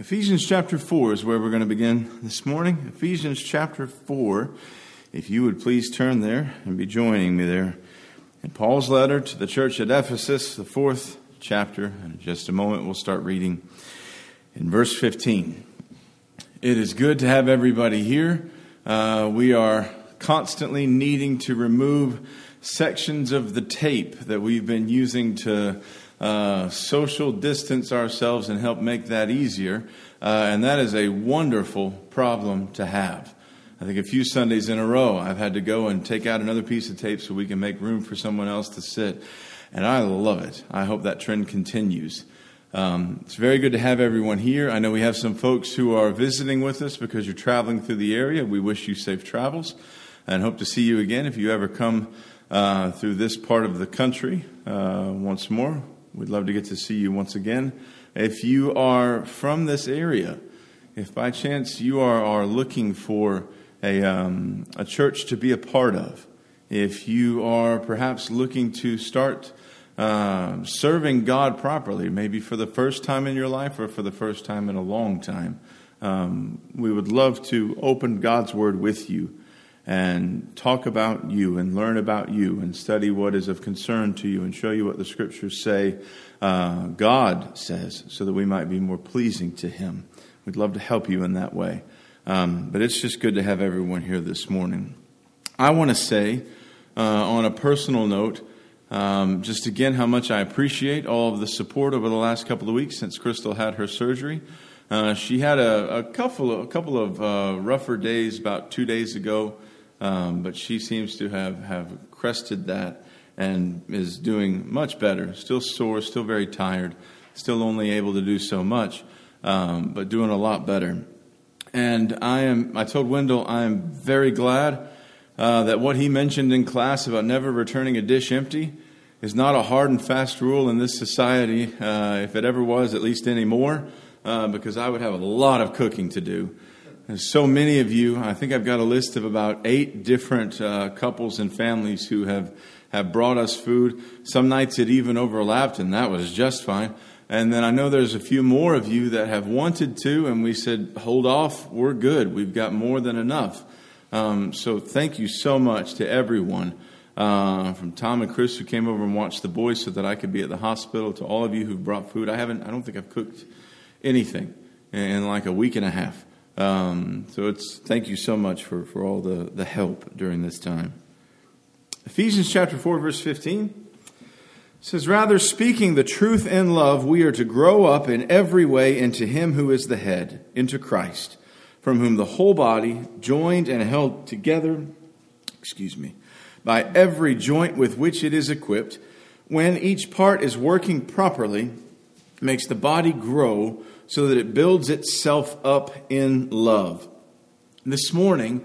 Ephesians chapter 4 is where we're going to begin this morning. Ephesians chapter 4. If you would please turn there and be joining me there. In Paul's letter to the church at Ephesus, the fourth chapter, and in just a moment we'll start reading in verse 15. It is good to have everybody here. Uh, we are constantly needing to remove sections of the tape that we've been using to uh, social distance ourselves and help make that easier. Uh, and that is a wonderful problem to have. I think a few Sundays in a row, I've had to go and take out another piece of tape so we can make room for someone else to sit. And I love it. I hope that trend continues. Um, it's very good to have everyone here. I know we have some folks who are visiting with us because you're traveling through the area. We wish you safe travels and hope to see you again if you ever come uh, through this part of the country uh, once more. We'd love to get to see you once again. If you are from this area, if by chance you are, are looking for a, um, a church to be a part of, if you are perhaps looking to start uh, serving God properly, maybe for the first time in your life or for the first time in a long time, um, we would love to open God's Word with you and talk about you and learn about you and study what is of concern to you and show you what the scriptures say uh, God says so that we might be more pleasing to Him. We'd love to help you in that way. Um, but it's just good to have everyone here this morning. I want to say, uh, on a personal note, um, just again how much I appreciate all of the support over the last couple of weeks since Crystal had her surgery. Uh, she had a, a, couple of, a couple of uh, rougher days about two days ago. Um, but she seems to have, have crested that and is doing much better. Still sore, still very tired, still only able to do so much, um, but doing a lot better. And I am. I told Wendell I am very glad uh, that what he mentioned in class about never returning a dish empty is not a hard and fast rule in this society. Uh, if it ever was, at least anymore, uh, because I would have a lot of cooking to do. So many of you. I think I've got a list of about eight different uh, couples and families who have, have brought us food. Some nights it even overlapped, and that was just fine. And then I know there's a few more of you that have wanted to, and we said, hold off, we're good. We've got more than enough. Um, so thank you so much to everyone. Uh, from Tom and Chris who came over and watched the boys so that I could be at the hospital, to all of you who've brought food. I haven't, I don't think I've cooked anything in like a week and a half. Um, so it's thank you so much for, for all the, the help during this time. Ephesians chapter 4, verse 15 says, Rather, speaking the truth in love, we are to grow up in every way into Him who is the head, into Christ, from whom the whole body, joined and held together, excuse me, by every joint with which it is equipped, when each part is working properly, makes the body grow so that it builds itself up in love. This morning,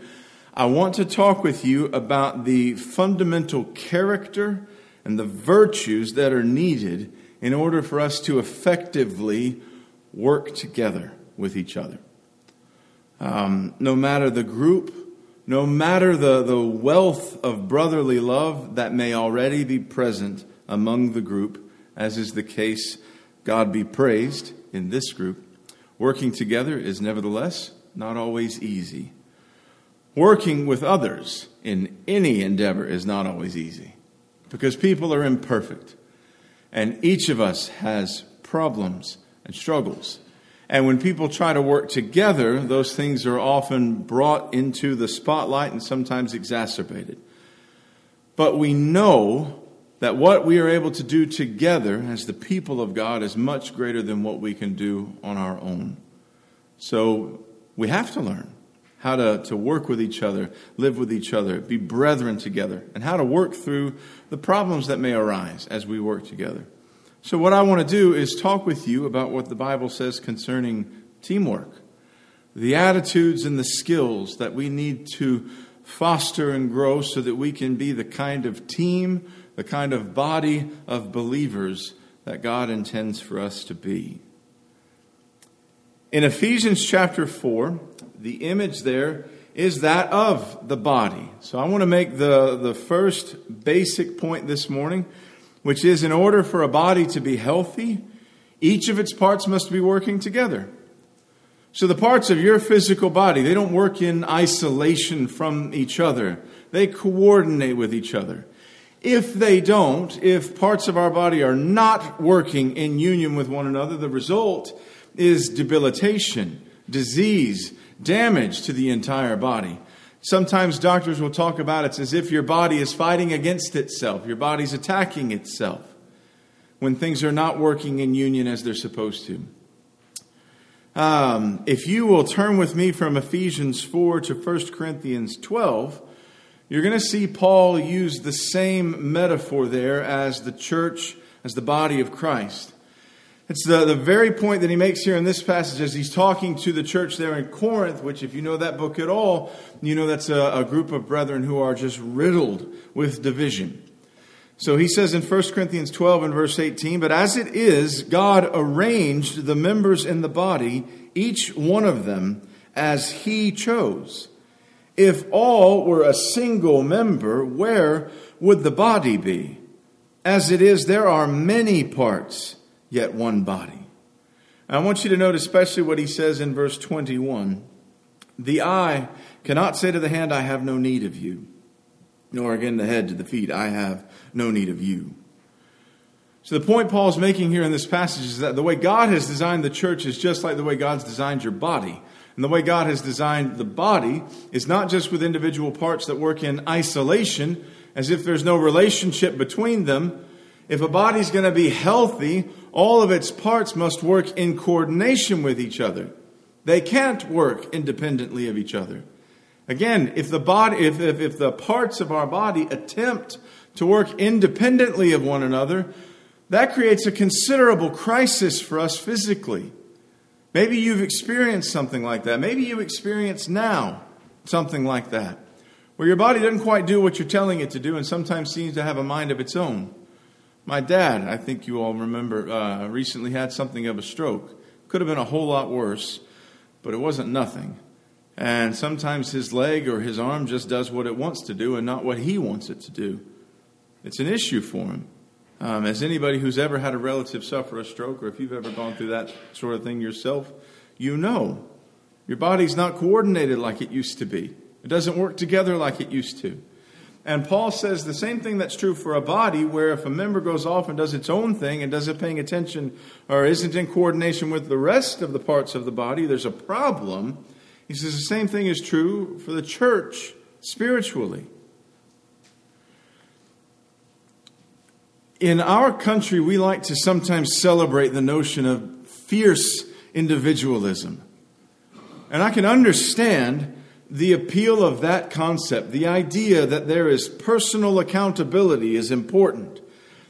I want to talk with you about the fundamental character and the virtues that are needed in order for us to effectively work together with each other. Um, no matter the group, no matter the, the wealth of brotherly love that may already be present among the group, as is the case, God be praised, in this group, working together is nevertheless not always easy. Working with others in any endeavor is not always easy because people are imperfect and each of us has problems and struggles. And when people try to work together, those things are often brought into the spotlight and sometimes exacerbated. But we know that what we are able to do together as the people of God is much greater than what we can do on our own. So we have to learn how to, to work with each other, live with each other, be brethren together, and how to work through the problems that may arise as we work together. So, what I want to do is talk with you about what the Bible says concerning teamwork, the attitudes and the skills that we need to foster and grow so that we can be the kind of team the kind of body of believers that God intends for us to be. In Ephesians chapter 4, the image there is that of the body. So I want to make the, the first basic point this morning, which is in order for a body to be healthy, each of its parts must be working together. So the parts of your physical body, they don't work in isolation from each other. They coordinate with each other. If they don't, if parts of our body are not working in union with one another, the result is debilitation, disease, damage to the entire body. Sometimes doctors will talk about it's as if your body is fighting against itself, your body's attacking itself when things are not working in union as they're supposed to. Um, if you will turn with me from Ephesians 4 to 1 Corinthians 12, you're going to see Paul use the same metaphor there as the church, as the body of Christ. It's the, the very point that he makes here in this passage as he's talking to the church there in Corinth, which, if you know that book at all, you know that's a, a group of brethren who are just riddled with division. So he says in 1 Corinthians 12 and verse 18, But as it is, God arranged the members in the body, each one of them, as he chose. If all were a single member, where would the body be? As it is, there are many parts, yet one body. I want you to note especially what he says in verse 21. The eye cannot say to the hand, I have no need of you, nor again the head to the feet, I have no need of you. So the point Paul's making here in this passage is that the way God has designed the church is just like the way God's designed your body. And the way God has designed the body is not just with individual parts that work in isolation, as if there's no relationship between them. If a body's going to be healthy, all of its parts must work in coordination with each other. They can't work independently of each other. Again, if the body, if, if, if the parts of our body attempt to work independently of one another, that creates a considerable crisis for us physically. Maybe you've experienced something like that. Maybe you experience now something like that, where your body doesn't quite do what you're telling it to do and sometimes seems to have a mind of its own. My dad, I think you all remember, uh, recently had something of a stroke. Could have been a whole lot worse, but it wasn't nothing. And sometimes his leg or his arm just does what it wants to do and not what he wants it to do. It's an issue for him. Um, as anybody who's ever had a relative suffer a stroke, or if you've ever gone through that sort of thing yourself, you know your body's not coordinated like it used to be. It doesn't work together like it used to. And Paul says the same thing that's true for a body, where if a member goes off and does its own thing and doesn't paying attention or isn't in coordination with the rest of the parts of the body, there's a problem. He says the same thing is true for the church spiritually. In our country, we like to sometimes celebrate the notion of fierce individualism. And I can understand the appeal of that concept, the idea that there is personal accountability is important.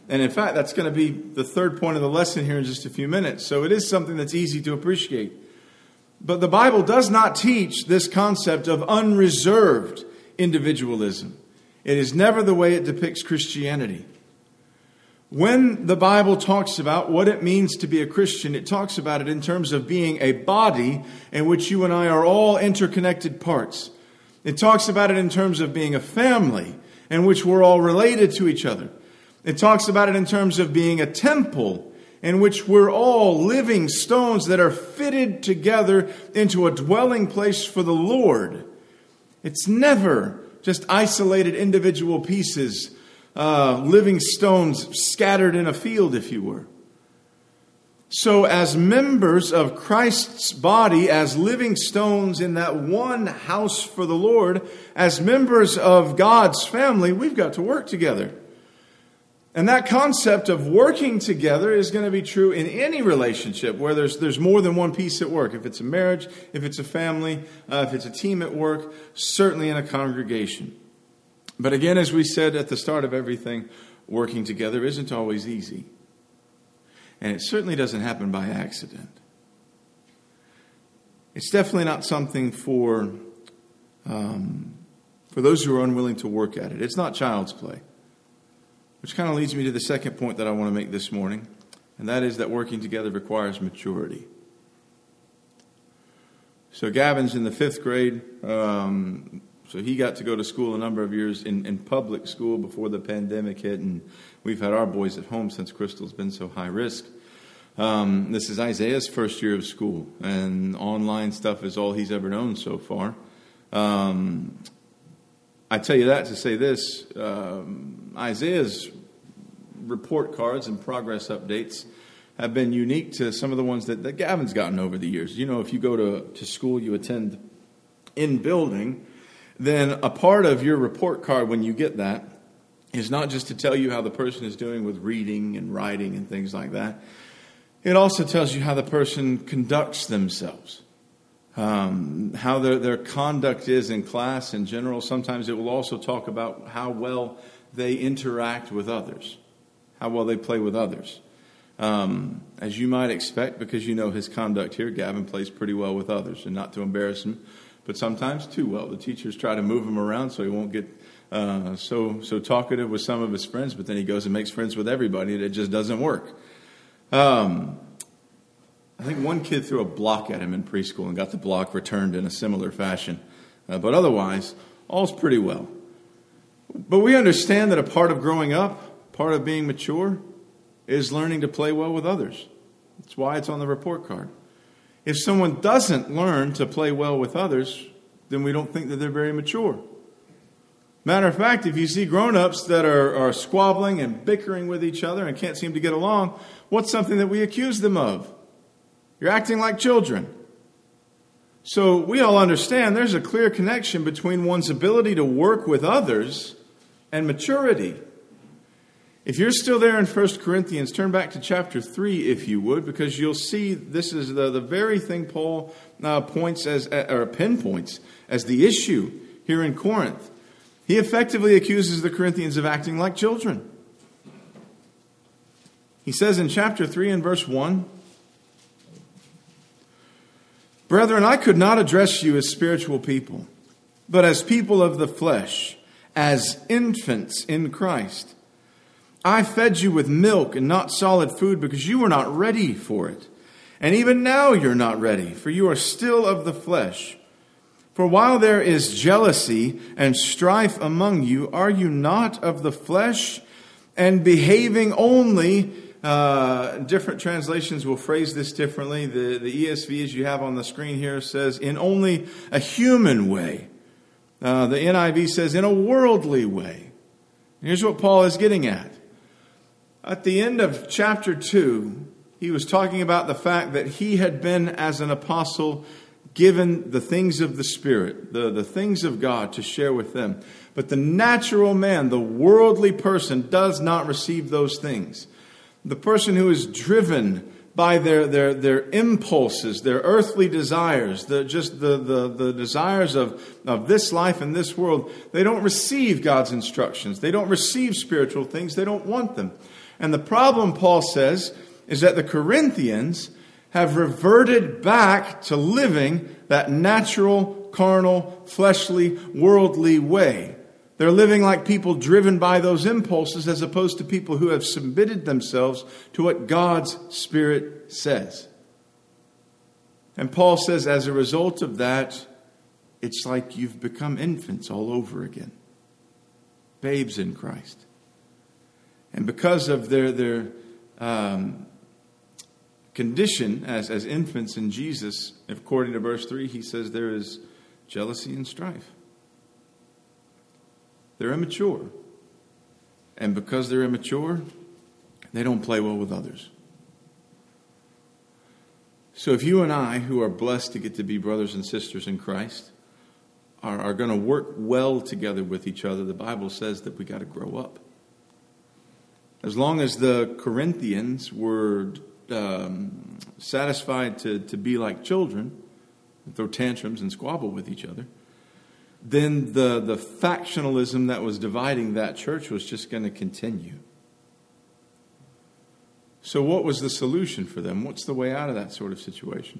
And in fact, that's going to be the third point of the lesson here in just a few minutes. So it is something that's easy to appreciate. But the Bible does not teach this concept of unreserved individualism. It is never the way it depicts Christianity. When the Bible talks about what it means to be a Christian, it talks about it in terms of being a body in which you and I are all interconnected parts. It talks about it in terms of being a family in which we're all related to each other. It talks about it in terms of being a temple in which we're all living stones that are fitted together into a dwelling place for the Lord. It's never just isolated individual pieces uh, living stones scattered in a field, if you were. So, as members of Christ's body, as living stones in that one house for the Lord, as members of God's family, we've got to work together. And that concept of working together is going to be true in any relationship where there's, there's more than one piece at work. If it's a marriage, if it's a family, uh, if it's a team at work, certainly in a congregation. But again, as we said at the start of everything, working together isn't always easy. And it certainly doesn't happen by accident. It's definitely not something for, um, for those who are unwilling to work at it. It's not child's play. Which kind of leads me to the second point that I want to make this morning, and that is that working together requires maturity. So Gavin's in the fifth grade. Um, so he got to go to school a number of years in, in public school before the pandemic hit, and we've had our boys at home since Crystal's been so high risk. Um, this is Isaiah's first year of school, and online stuff is all he's ever known so far. Um, I tell you that to say this um, Isaiah's report cards and progress updates have been unique to some of the ones that, that Gavin's gotten over the years. You know, if you go to, to school, you attend in building, then a part of your report card when you get that is not just to tell you how the person is doing with reading and writing and things like that. It also tells you how the person conducts themselves, um, how their, their conduct is in class in general. Sometimes it will also talk about how well they interact with others, how well they play with others. Um, as you might expect, because you know his conduct here, Gavin plays pretty well with others, and not to embarrass him, but sometimes too well. The teachers try to move him around so he won't get uh, so so talkative with some of his friends, but then he goes and makes friends with everybody, and it just doesn't work. Um, I think one kid threw a block at him in preschool and got the block returned in a similar fashion, uh, but otherwise, all's pretty well. But we understand that a part of growing up, part of being mature, is learning to play well with others. That's why it's on the report card. If someone doesn't learn to play well with others, then we don't think that they're very mature. Matter of fact, if you see grown ups that are, are squabbling and bickering with each other and can't seem to get along, what's something that we accuse them of? You're acting like children. So we all understand there's a clear connection between one's ability to work with others and maturity. If you're still there in 1 Corinthians, turn back to chapter 3, if you would, because you'll see this is the, the very thing Paul uh, points as, uh, or pinpoints as the issue here in Corinth. He effectively accuses the Corinthians of acting like children. He says in chapter 3 and verse 1 Brethren, I could not address you as spiritual people, but as people of the flesh, as infants in Christ. I fed you with milk and not solid food because you were not ready for it. And even now you're not ready, for you are still of the flesh. For while there is jealousy and strife among you, are you not of the flesh and behaving only? Uh, different translations will phrase this differently. The, the ESV, as you have on the screen here, says, in only a human way. Uh, the NIV says, in a worldly way. Here's what Paul is getting at. At the end of chapter 2, he was talking about the fact that he had been, as an apostle, given the things of the Spirit, the, the things of God to share with them. But the natural man, the worldly person, does not receive those things. The person who is driven by their, their, their impulses, their earthly desires, the, just the, the, the desires of, of this life and this world, they don't receive God's instructions. They don't receive spiritual things. They don't want them. And the problem, Paul says, is that the Corinthians have reverted back to living that natural, carnal, fleshly, worldly way. They're living like people driven by those impulses as opposed to people who have submitted themselves to what God's Spirit says. And Paul says, as a result of that, it's like you've become infants all over again, babes in Christ. And because of their, their um, condition as, as infants in Jesus, according to verse 3, he says there is jealousy and strife. They're immature. And because they're immature, they don't play well with others. So if you and I, who are blessed to get to be brothers and sisters in Christ, are, are going to work well together with each other, the Bible says that we got to grow up. As long as the Corinthians were um, satisfied to, to be like children, throw tantrums and squabble with each other, then the, the factionalism that was dividing that church was just going to continue. So, what was the solution for them? What's the way out of that sort of situation?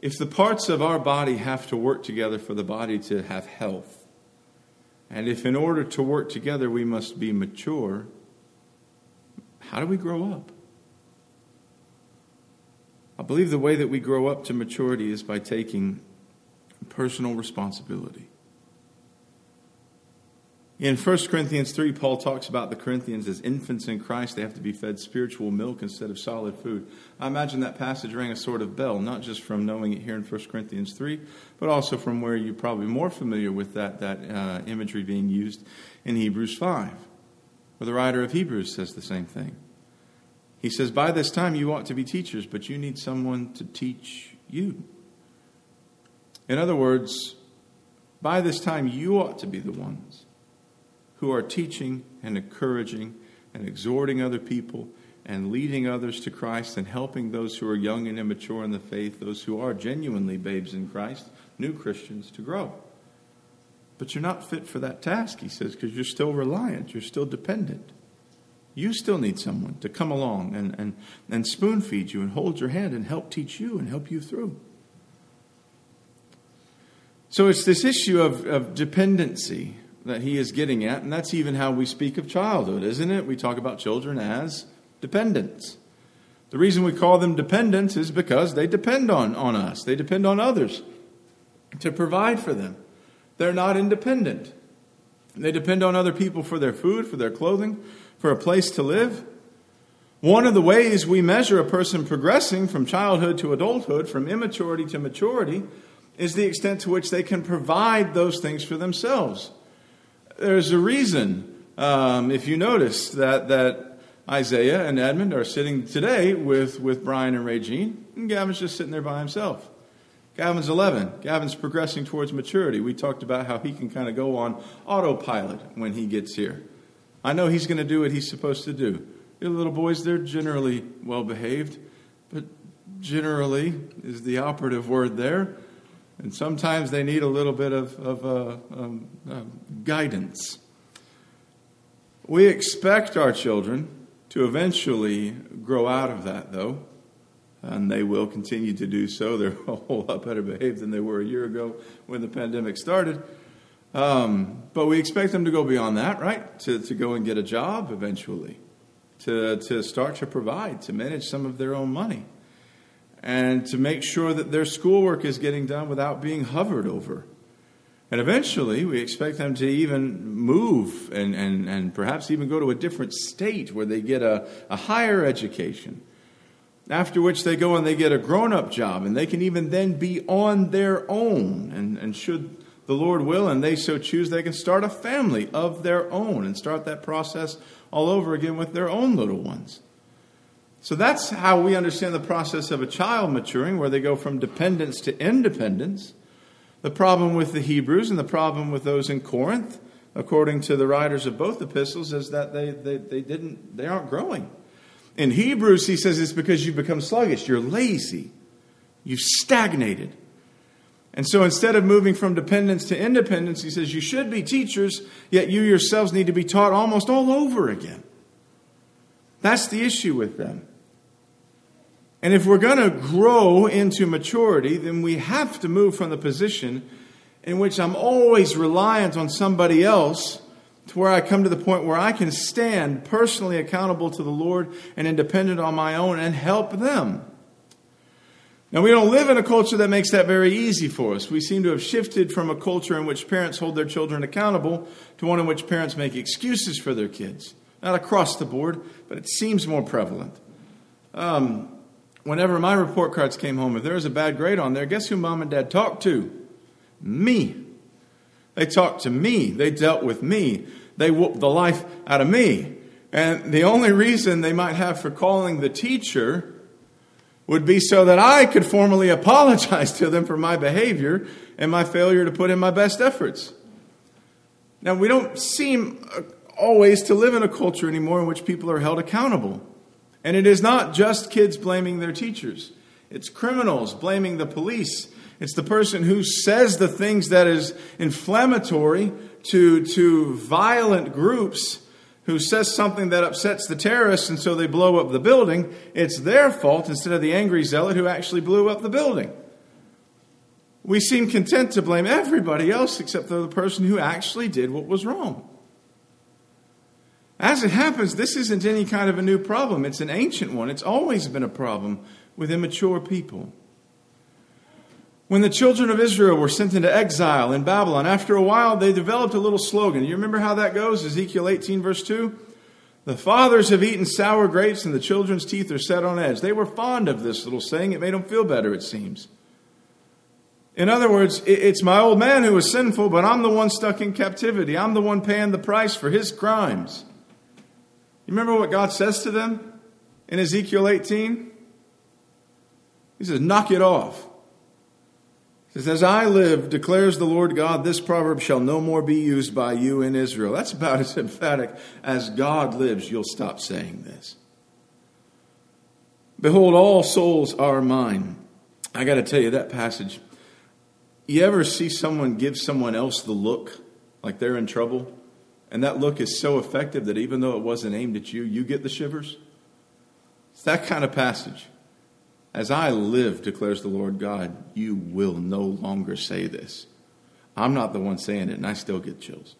If the parts of our body have to work together for the body to have health, and if in order to work together we must be mature, how do we grow up? I believe the way that we grow up to maturity is by taking personal responsibility. In 1 Corinthians 3, Paul talks about the Corinthians as infants in Christ. They have to be fed spiritual milk instead of solid food. I imagine that passage rang a sort of bell, not just from knowing it here in 1 Corinthians 3, but also from where you're probably more familiar with that, that uh, imagery being used in Hebrews 5, where the writer of Hebrews says the same thing. He says, By this time you ought to be teachers, but you need someone to teach you. In other words, by this time you ought to be the ones who are teaching and encouraging and exhorting other people and leading others to Christ and helping those who are young and immature in the faith, those who are genuinely babes in Christ, new Christians, to grow. But you're not fit for that task, he says, because you're still reliant, you're still dependent. You still need someone to come along and, and, and spoon feed you and hold your hand and help teach you and help you through. So it's this issue of, of dependency that he is getting at, and that's even how we speak of childhood, isn't it? We talk about children as dependents. The reason we call them dependents is because they depend on, on us, they depend on others to provide for them. They're not independent. They depend on other people for their food, for their clothing, for a place to live. One of the ways we measure a person progressing from childhood to adulthood, from immaturity to maturity, is the extent to which they can provide those things for themselves. There's a reason, um, if you notice, that, that Isaiah and Edmund are sitting today with, with Brian and Regine, and Gavin's just sitting there by himself. Gavin's 11. Gavin's progressing towards maturity. We talked about how he can kind of go on autopilot when he gets here. I know he's going to do what he's supposed to do. The little boys, they're generally well behaved, but generally is the operative word there. And sometimes they need a little bit of, of uh, um, uh, guidance. We expect our children to eventually grow out of that, though, and they will continue to do so. They're a whole lot better behaved than they were a year ago when the pandemic started. Um, but we expect them to go beyond that, right? To, to go and get a job eventually, to, to start to provide, to manage some of their own money and to make sure that their schoolwork is getting done without being hovered over. And eventually, we expect them to even move and, and, and perhaps even go to a different state where they get a, a higher education. After which they go and they get a grown up job, and they can even then be on their own. And, and should the Lord will, and they so choose, they can start a family of their own and start that process all over again with their own little ones. So that's how we understand the process of a child maturing, where they go from dependence to independence. The problem with the Hebrews and the problem with those in Corinth, according to the writers of both epistles, is that they, they, they, didn't, they aren't growing. In Hebrews, he says it's because you've become sluggish, you're lazy, you've stagnated. And so instead of moving from dependence to independence, he says you should be teachers, yet you yourselves need to be taught almost all over again. That's the issue with them. And if we're going to grow into maturity, then we have to move from the position in which I'm always reliant on somebody else to where I come to the point where I can stand personally accountable to the Lord and independent on my own and help them. Now, we don't live in a culture that makes that very easy for us. We seem to have shifted from a culture in which parents hold their children accountable to one in which parents make excuses for their kids. Not across the board, but it seems more prevalent. Um, whenever my report cards came home, if there was a bad grade on there, guess who mom and dad talked to? Me. They talked to me. They dealt with me. They whooped the life out of me. And the only reason they might have for calling the teacher would be so that I could formally apologize to them for my behavior and my failure to put in my best efforts. Now, we don't seem uh, always to live in a culture anymore in which people are held accountable. And it is not just kids blaming their teachers, it's criminals blaming the police. It's the person who says the things that is inflammatory to, to violent groups who says something that upsets the terrorists and so they blow up the building. It's their fault instead of the angry zealot who actually blew up the building. We seem content to blame everybody else except for the person who actually did what was wrong. As it happens, this isn't any kind of a new problem. It's an ancient one. It's always been a problem with immature people. When the children of Israel were sent into exile in Babylon, after a while they developed a little slogan. You remember how that goes? Ezekiel 18, verse 2? The fathers have eaten sour grapes and the children's teeth are set on edge. They were fond of this little saying. It made them feel better, it seems. In other words, it's my old man who was sinful, but I'm the one stuck in captivity. I'm the one paying the price for his crimes. You remember what God says to them in Ezekiel 18? He says, Knock it off. He says, As I live, declares the Lord God, this proverb shall no more be used by you in Israel. That's about as emphatic as God lives, you'll stop saying this. Behold, all souls are mine. I got to tell you, that passage you ever see someone give someone else the look like they're in trouble? And that look is so effective that even though it wasn't aimed at you, you get the shivers? It's that kind of passage. As I live, declares the Lord God, you will no longer say this. I'm not the one saying it, and I still get chills.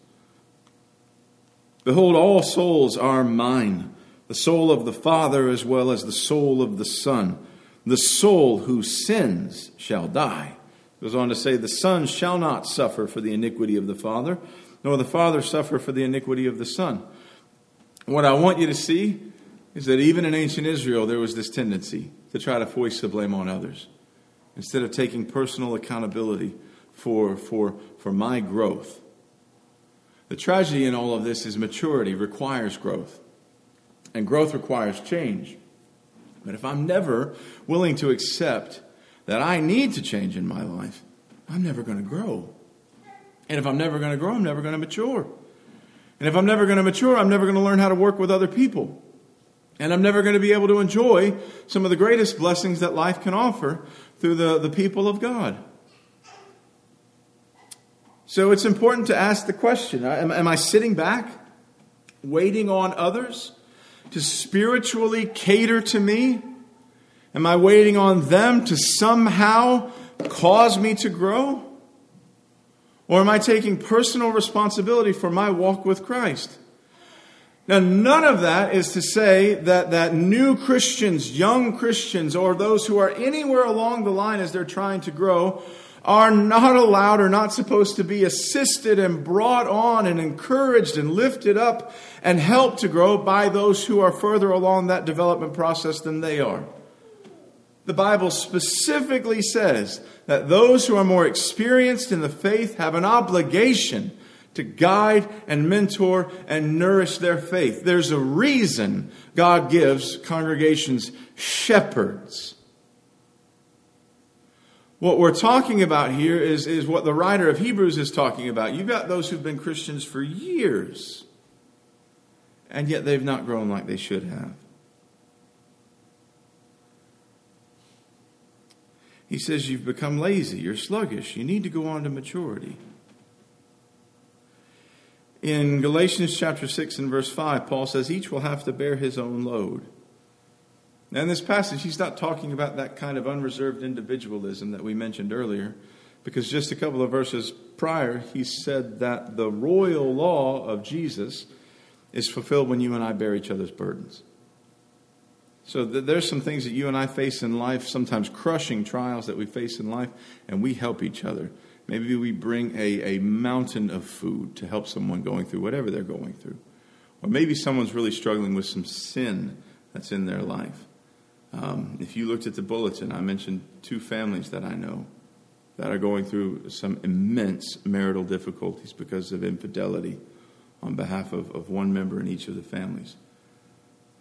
Behold, all souls are mine, the soul of the Father as well as the soul of the Son. The soul who sins shall die. Goes on to say, The Son shall not suffer for the iniquity of the Father, nor the Father suffer for the iniquity of the Son. What I want you to see is that even in ancient Israel, there was this tendency to try to foist the blame on others instead of taking personal accountability for, for, for my growth. The tragedy in all of this is maturity requires growth, and growth requires change. But if I'm never willing to accept that I need to change in my life, I'm never going to grow. And if I'm never going to grow, I'm never going to mature. And if I'm never going to mature, I'm never going to learn how to work with other people. And I'm never going to be able to enjoy some of the greatest blessings that life can offer through the, the people of God. So it's important to ask the question am, am I sitting back, waiting on others to spiritually cater to me? Am I waiting on them to somehow cause me to grow? Or am I taking personal responsibility for my walk with Christ? Now, none of that is to say that, that new Christians, young Christians, or those who are anywhere along the line as they're trying to grow are not allowed or not supposed to be assisted and brought on and encouraged and lifted up and helped to grow by those who are further along that development process than they are the Bible specifically says that those who are more experienced in the faith have an obligation to guide and mentor and nourish their faith. There's a reason God gives congregations shepherds. What we're talking about here is, is what the writer of Hebrews is talking about. You've got those who've been Christians for years, and yet they've not grown like they should have. He says you've become lazy, you're sluggish, you need to go on to maturity. In Galatians chapter 6 and verse 5, Paul says each will have to bear his own load. Now, in this passage, he's not talking about that kind of unreserved individualism that we mentioned earlier, because just a couple of verses prior, he said that the royal law of Jesus is fulfilled when you and I bear each other's burdens. So there's some things that you and I face in life, sometimes crushing trials that we face in life, and we help each other. Maybe we bring a, a mountain of food to help someone going through whatever they're going through. Or maybe someone's really struggling with some sin that's in their life. Um, if you looked at the bulletin, I mentioned two families that I know that are going through some immense marital difficulties because of infidelity on behalf of, of one member in each of the families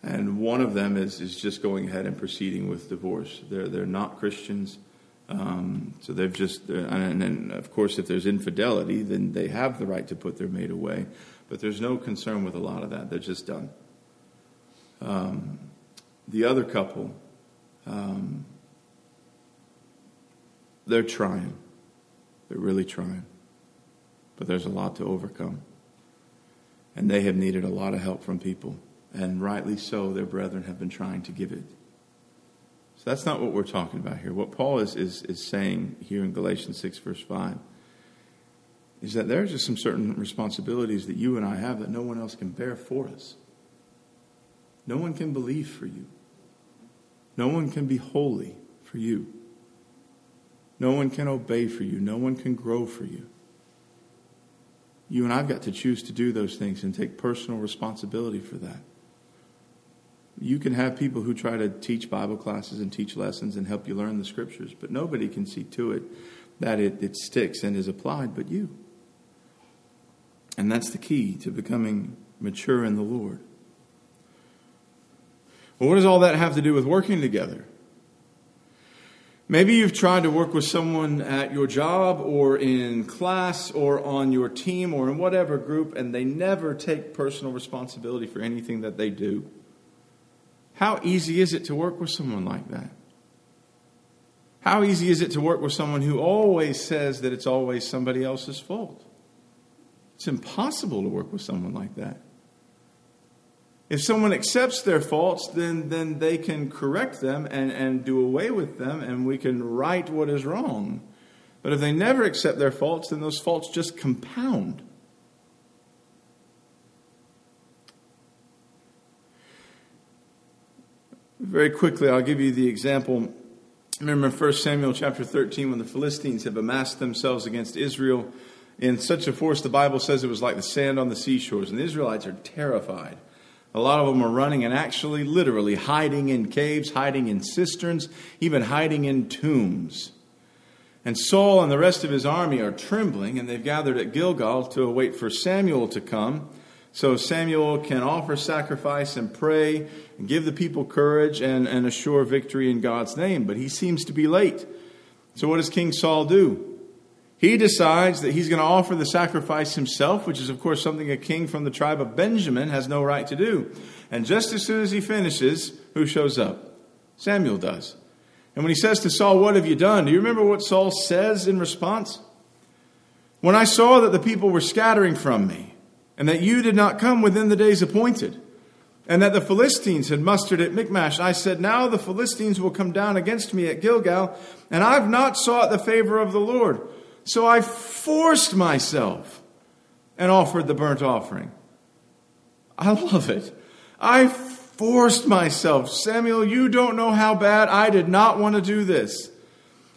and one of them is, is just going ahead and proceeding with divorce. They're, they're not Christians, um, so they've just, and, and of course, if there's infidelity, then they have the right to put their mate away. But there's no concern with a lot of that. They're just done. Um, the other couple, um, they're trying. They're really trying. But there's a lot to overcome. And they have needed a lot of help from people and rightly so, their brethren have been trying to give it. So that's not what we're talking about here. What Paul is, is, is saying here in Galatians 6, verse 5, is that there are just some certain responsibilities that you and I have that no one else can bear for us. No one can believe for you. No one can be holy for you. No one can obey for you. No one can grow for you. You and I've got to choose to do those things and take personal responsibility for that. You can have people who try to teach Bible classes and teach lessons and help you learn the scriptures, but nobody can see to it that it, it sticks and is applied but you. And that's the key to becoming mature in the Lord. Well, what does all that have to do with working together? Maybe you've tried to work with someone at your job or in class or on your team or in whatever group, and they never take personal responsibility for anything that they do. How easy is it to work with someone like that? How easy is it to work with someone who always says that it's always somebody else's fault? It's impossible to work with someone like that. If someone accepts their faults, then, then they can correct them and, and do away with them, and we can right what is wrong. But if they never accept their faults, then those faults just compound. Very quickly, I'll give you the example. Remember 1 Samuel chapter 13 when the Philistines have amassed themselves against Israel in such a force, the Bible says it was like the sand on the seashores, and the Israelites are terrified. A lot of them are running and actually, literally, hiding in caves, hiding in cisterns, even hiding in tombs. And Saul and the rest of his army are trembling, and they've gathered at Gilgal to await for Samuel to come. So Samuel can offer sacrifice and pray and give the people courage and, and assure victory in God's name. But he seems to be late. So what does King Saul do? He decides that he's going to offer the sacrifice himself, which is, of course, something a king from the tribe of Benjamin has no right to do. And just as soon as he finishes, who shows up? Samuel does. And when he says to Saul, What have you done? Do you remember what Saul says in response? When I saw that the people were scattering from me, and that you did not come within the days appointed, and that the Philistines had mustered at Michmash, I said, Now the Philistines will come down against me at Gilgal, and I've not sought the favor of the Lord. So I forced myself and offered the burnt offering. I love it. I forced myself. Samuel, you don't know how bad I did not want to do this.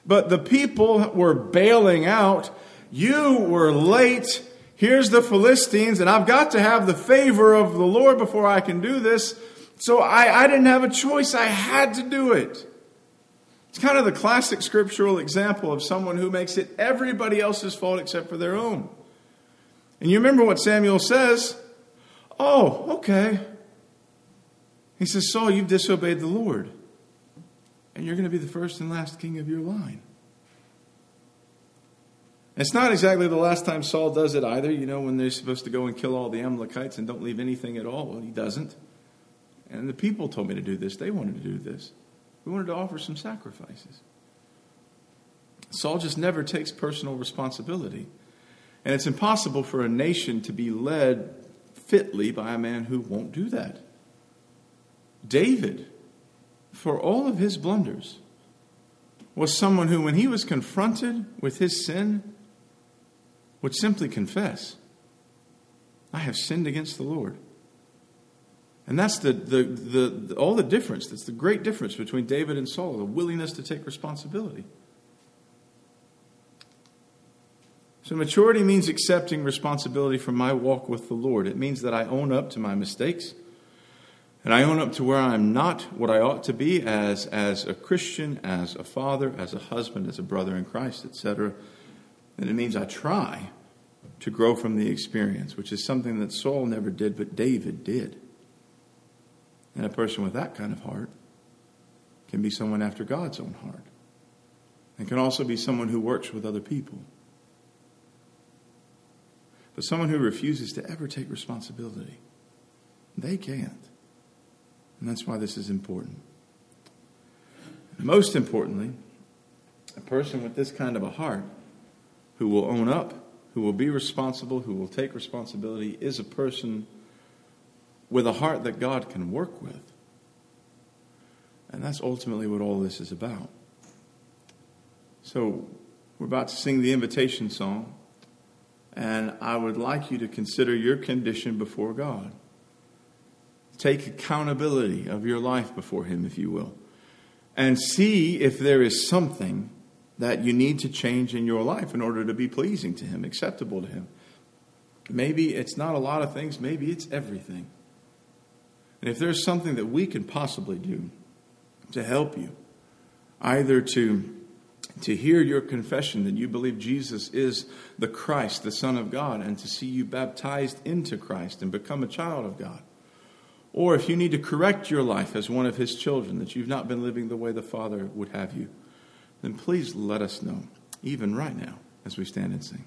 But the people were bailing out. You were late. Here's the Philistines, and I've got to have the favor of the Lord before I can do this. So I, I didn't have a choice. I had to do it. It's kind of the classic scriptural example of someone who makes it everybody else's fault except for their own. And you remember what Samuel says? Oh, okay. He says, Saul, you've disobeyed the Lord. And you're going to be the first and last king of your line. It's not exactly the last time Saul does it either, you know, when they're supposed to go and kill all the Amalekites and don't leave anything at all. Well, he doesn't. And the people told me to do this. They wanted to do this. We wanted to offer some sacrifices. Saul just never takes personal responsibility. And it's impossible for a nation to be led fitly by a man who won't do that. David, for all of his blunders, was someone who, when he was confronted with his sin, would simply confess, I have sinned against the Lord. And that's the, the, the, the, all the difference. That's the great difference between David and Saul, the willingness to take responsibility. So, maturity means accepting responsibility for my walk with the Lord. It means that I own up to my mistakes and I own up to where I'm not what I ought to be as, as a Christian, as a father, as a husband, as a brother in Christ, etc. And it means I try to grow from the experience, which is something that Saul never did, but David did. And a person with that kind of heart can be someone after God's own heart, and can also be someone who works with other people. But someone who refuses to ever take responsibility, they can't. And that's why this is important. Most importantly, a person with this kind of a heart who will own up, who will be responsible, who will take responsibility, is a person with a heart that God can work with. And that's ultimately what all this is about. So, we're about to sing the invitation song, and I would like you to consider your condition before God. Take accountability of your life before Him, if you will, and see if there is something that you need to change in your life in order to be pleasing to Him, acceptable to Him. Maybe it's not a lot of things, maybe it's everything. And if there's something that we can possibly do to help you, either to to hear your confession that you believe Jesus is the Christ, the Son of God, and to see you baptized into Christ and become a child of God. Or if you need to correct your life as one of His children, that you've not been living the way the Father would have you, then please let us know, even right now, as we stand and sing.